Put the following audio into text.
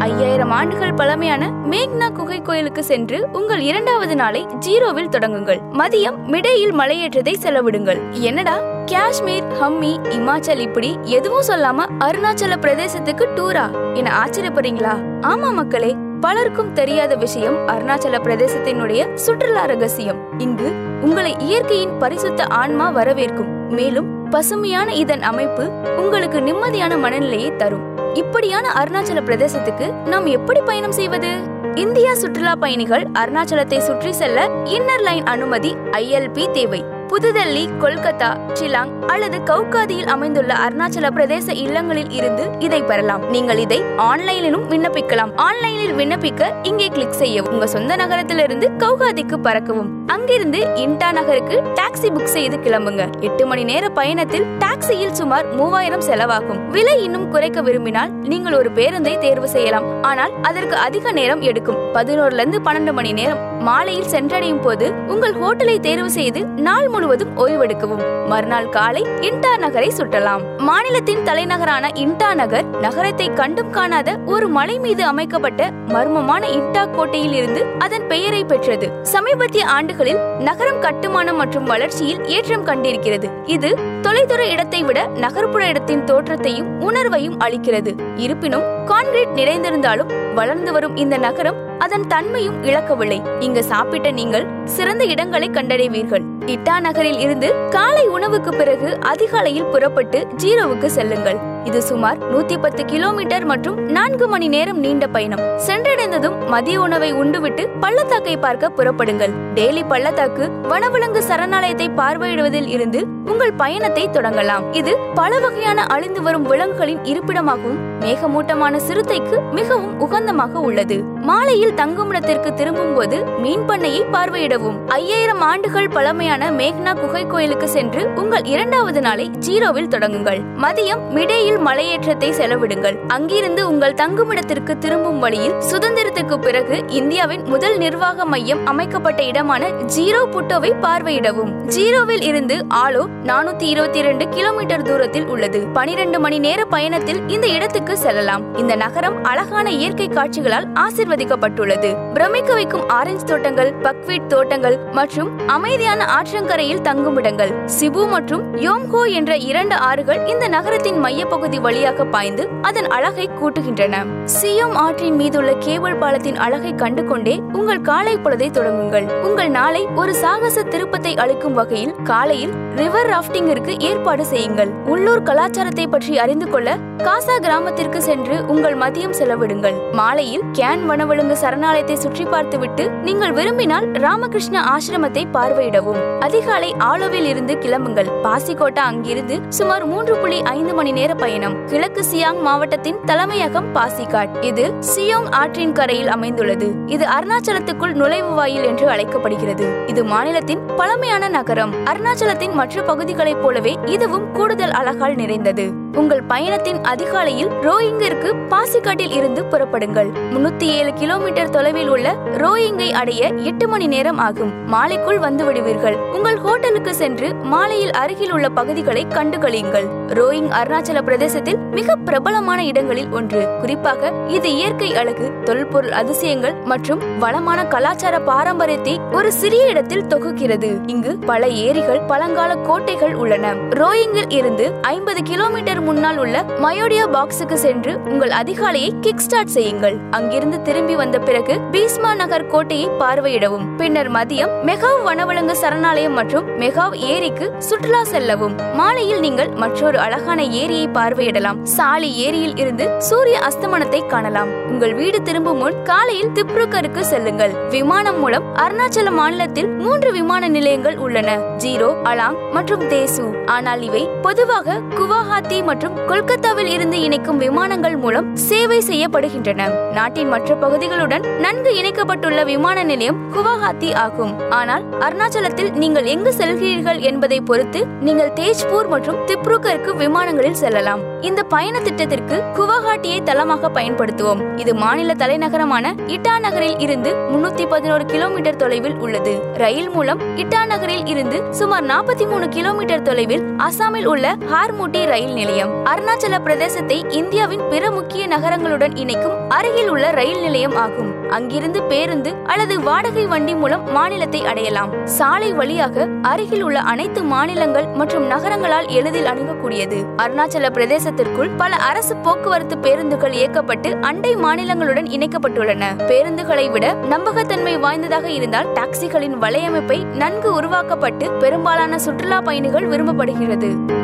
ஐயாயிரம் ஆண்டுகள் பழமையான மேக்னா குகை கோயிலுக்கு சென்று உங்கள் இரண்டாவது நாளை ஜீரோவில் தொடங்குங்கள். மதியம் மிடையில் மலையேற்றத்தை செலவிடுங்கள். என்னடா? காஷ்மீர் ஹம்மி இமாச்சல் இப்படி எதுவும் சொல்லாம அருணாச்சல பிரதேசத்துக்கு டூரா என ஆச்சரியப்படுறீங்களா? ஆமா மக்களே பலருக்கும் தெரியாத விஷயம் அருணாச்சல பிரதேசத்தினுடைய சுற்றுலா ரகசியம். இங்கு உங்களை இயற்கையின் பரிசுத்த ஆன்மா வரவேற்கும். மேலும் பசுமையான இதன் அமைப்பு உங்களுக்கு நிம்மதியான மனநிலையை தரும். இப்படியான அருணாச்சல பிரதேசத்துக்கு நாம் எப்படி பயணம் செய்வது? இந்தியா சுற்றுலா பயணிகள் அருணாச்சலத்தை சுற்றி செல்ல இன்னர் லைன் அனுமதி ஐஎல்பி தேவை. புதுடெல்லி கொல்கத்தா ஷிலாங் அல்லது கவுகாதியில் அமைந்துள்ள அருணாச்சல பிரதேச இல்லங்களில் இருந்து இதை பெறலாம். நீங்கள் இதை ஆன்லைனிலும் விண்ணப்பிக்கலாம். ஆன்லைனில் விண்ணப்பிக்க இங்கே கிளிக் செய்யவும். உங்க சொந்த நகரத்திலிருந்து கவுகாதிக்கு பறக்கவும். அங்கிருந்து இன்டா நகருக்கு டாக்ஸி புக் செய்து கிளம்புங்க. எட்டு மணி நேர பயணத்தில் டாக்ஸியில் சுமார் மூவாயிரம் செலவாகும். விலை இன்னும் குறைக்க விரும்பினால் நீங்கள் ஒரு பேருந்தை தேர்வு செய்யலாம். ஆனால் அதற்கு அதிக நேரம் எடுக்கும். பதினோருல இருந்து பன்னெண்டு மணி நேரம் மாலையில் சென்றடையும் போது உங்கள் ஹோட்டலை தேர்வு செய்து நாள் முழுவதும் ஓய்வெடுக்கவும். மறுநாள் காலை இன்டா நகரை சுற்றலாம். மாநிலத்தின் தலைநகரான இன்டா நகர் நகரத்தை கண்டும் காணாத ஒரு மலை மீது அமைக்கப்பட்ட மர்மமான இன்டா கோட்டையில் இருந்து அதன் பெயரை பெற்றது. சமீபத்திய ஆண்டுகளில் நகரம் கட்டுமானம் மற்றும் வளர்ச்சியில் ஏற்றம் கண்டிருக்கிறது. இது தொலைதூர இடத்தை விட நகர்ப்புற இடத்தின் தோற்றத்தையும் உணர்வையும் அளிக்கிறது. இருப்பினும் கான்கிரீட் நிறைந்திருந்தாலும் வளர்ந்து வரும் இந்த நகரம் அதன் தன்மையும் இழக்கவில்லை. இங்கு சாப்பிட்ட நீங்கள் சிறந்த இடங்களை கண்டடைவீர்கள். இட்டா நகரில் இருந்து காலை உணவுக்கு பிறகு அதிகாலையில் புறப்பட்டு ஜீரோவுக்கு செல்லுங்கள். இது சுமார் நூத்தி பத்து கிலோமீட்டர் மற்றும் நான்கு மணி நேரம் நீண்ட பயணம். சென்றடைந்ததும் மதிய உணவை உண்டுவிட்டு பள்ளத்தாக்கை பார்க்க புறப்படுங்கள். டெய்லி பள்ளத்தாக்கு வனவிலங்கு சரணாலயத்தை பார்வையிடுவதில் இருந்து உங்கள் பயணத்தை தொடங்கலாம். இது பல வகையான அழிந்து வரும் விலங்குகளின் இருப்பிடமாகவும் மேகமூட்டமான சிறுத்தைக்கு மிகவும் உகந்தமாக உள்ளது. மாலையில் தங்குமிடத்திற்கு திரும்பும் போது மீன் பண்ணையை பார்வையிடவும். ஐயாயிரம் ஆண்டுகள் பழமையான மேக்னா குகை கோயிலுக்கு சென்று உங்கள் இரண்டாவது நாளை ஜீரோவில் தொடங்குங்கள். மதியம் மிடேயில் மலையேற்றத்தை செலவிடுங்கள். அங்கிருந்து உங்கள் தங்குமிடத்திற்கு திரும்பும் வழியில் சுதந்திரத்துக்கு பிறகு இந்தியாவின் முதல் நிர்வாக மையம் அமைக்கப்பட்ட இடமான ஜீரோ புட்டோவை பார்வையிடவும். ஜீரோவில் இருந்து ஆலோ நானூத்தி இருபத்தி இரண்டு கிலோமீட்டர் தூரத்தில் உள்ளது. பனிரெண்டு மணி நேர பயணத்தில் இந்த இடத்துக்கு செல்லலாம். இந்த நகரம் அழகான இயற்கை காட்சிகளால் ஆசிர்வதிக்கப்பட்டுள்ளது. பிரமிக்க வைக்கும் ஆரஞ்சு தோட்டங்கள் பக்வீட் தோட்டங்கள் மற்றும் அமைதியான ஆற்றங்கரையில் தங்குமிடங்கள் சிபு மற்றும் யோம்ஹோ என்ற இரண்டு ஆறுகள் இந்த நகரத்தின் மையப்பகுதி வழியாக பாய்ந்து அதன் அழகை கூட்டுகின்றன. சியோம் ஆற்றின் மீதுள்ள கேபிள் பாலத்தின் அழகை கண்டு கொண்டே உங்கள் காலை பொழுதை தொடங்குங்கள். உங்கள் நாளை ஒரு சாகச திருப்பத்தை அளிக்கும் வகையில் காலையில் ரிவர் ராஃப்டிங்கிற்கு ஏற்பாடு செய்யுங்கள். உள்ளூர் கலாச்சாரத்தை பற்றி அறிந்து கொள்ள காசா கிராமத்திற்கு சென்று உங்கள் மதியம் செலவிடுங்கள். மாலையில் கேன் வனவிலங்கு சரணாலயத்தை சுற்றி பார்த்துவிட்டு நீங்கள் விரும்பினால் ராமகிருஷ்ண ஆசிரமத்தை பார்வையிடவும். அதிகாலை ஆலோவில் இருந்து கிளம்புங்கள். பாசிக்கோட்டா அங்கிருந்து சுமார் மூன்று புள்ளி ஐந்து மணி நேர பயணம். கிழக்கு சியாங் மாவட்டத்தின் தலைமையகம் பாசிகாட். இது சியோங் ஆற்றின் கரையில் அமைந்துள்ளது. இது அருணாச்சலத்துக்குள் நுழைவு வாயில் என்று அழைக்கப்படுகிறது. இது மாநிலத்தின் பழமையான நகரம். அருணாச்சலத்தின் மற்ற பகுதிகளைப் போலவே இதுவும் கூடுதல் அழகால் நிறைந்தது. உங்கள் பயணத்தின் அதிகாலையில் ரோயிங்கிற்கு பாசிக்காட்டில் இருந்து புறப்படுங்கள். முன்னூத்தி ஏழு கிலோமீட்டர் தொலைவில் உள்ள ரோயிங்கை அடைய எட்டு மணி நேரம் ஆகும். மாலைக்குள் வந்து விடுவீர்கள். உங்கள் ஹோட்டலுக்கு சென்று மாலையில் அருகில் உள்ள பகுதிகளை கண்டுகளியுங்கள் ரோயிங் அருணாச்சல பிரதேசத்தில் மிக பிரபலமான இடங்களில் ஒன்று. குறிப்பாக இது இயற்கை அழகு தொல்பொருள் அதிசயங்கள் மற்றும் வளமான கலாச்சார பாரம்பரியத்தை ஒரு சிறிய இடத்தில் தொகுக்கிறது. இங்கு பல ஏரிகள் பழங்கால கோட்டைகள் உள்ளன. ரோயிங்கில் இருந்து ஐம்பது கிலோமீட்டர் முன்னால் உள்ள மயோடியா பாக்ஸுக்கு சென்று உங்கள் அதிகாலையை கிக் ஸ்டார்ட் செய்யுங்கள். அங்கிருந்து திரும்பி வந்த பிறகு பீஸ்மா நகர் கோட்டையை பார்வையிடவும். பின்னர் மதியம் மெகாவ் வனவிலங்கு சரணாலயம் மற்றும் மெகாவ் ஏரிக்கு சுற்றுலா செல்லவும். மாலையில் நீங்கள் மற்றொரு அழகான ஏரியை பார்வையிடலாம். சாலி ஏரியில் இருந்து சூரிய அஸ்தமனத்தை காணலாம். உங்கள் வீடு திரும்பும் முன் காலையில் திப்ருகருக்கு செல்லுங்கள். விமானம் மூலம் அருணாச்சல மாநிலத்தில் மூன்று விமான நிலையங்கள் உள்ளன. ஜீரோ அலாங் மற்றும் தேசு. ஆனால் இவை பொதுவாக குவாஹாத்தி மற்றும் கொல்கத்தாவில் இருந்து இணைக்கும் விமானங்கள் மூலம் சேவை செய்யப்படுகின்றன. நாட்டின் மற்ற பகுதிகளுடன் நன்கு இணைக்கப்பட்டுள்ள விமான நிலையம் குவஹாத்தி ஆகும். ஆனால் அருணாச்சலத்தில் நீங்கள் எங்கு செல்கிறீர்கள் என்பதை பொறுத்து நீங்கள் தேஜ்பூர் மற்றும் திப்ருகருக்கு விமானங்களில் செல்லலாம். இந்த பயண திட்டத்திற்கு குவஹாட்டியை தளமாக பயன்படுத்துவோம். இது மாநில தலைநகரமான இட்டா நகரில் இருந்து முன்னூத்தி பதினோரு கிலோமீட்டர் தொலைவில் உள்ளது. ரயில் மூலம் இட்டா நகரில் இருந்து சுமார் நாற்பத்தி மூணு கிலோமீட்டர் தொலைவில் அசாமில் உள்ள ஹார்மூட்டி ரயில் நிலையம். அருணாச்சல பிரதேசத்தை இந்தியாவின் பிற முக்கிய நகரங்களுடன் இணைக்கும் அருகில் உள்ள ரயில் நிலையம் ஆகும். அங்கிருந்து பேருந்து அல்லது வாடகை வண்டி மூலம் மாநிலத்தை அடையலாம். சாலை வழியாக அருகில் உள்ள அனைத்து மாநிலங்கள் மற்றும் நகரங்களால் எளிதில் அணுகக்கூடியது. அருணாச்சல பிரதேசத்திற்குள் பல அரசு போக்குவரத்து பேருந்துகள் இயக்கப்பட்டு அண்டை மாநிலங்களுடன் இணைக்கப்பட்டுள்ளன. பேருந்துகளை விட நம்பகத்தன்மை வாய்ந்ததாக இருந்தால் டாக்ஸிகளின் வலையமைப்பை நன்கு உருவாக்கப்பட்டு பெரும்பாலான சுற்றுலா பயணிகள் விரும்பப்படுகிறது.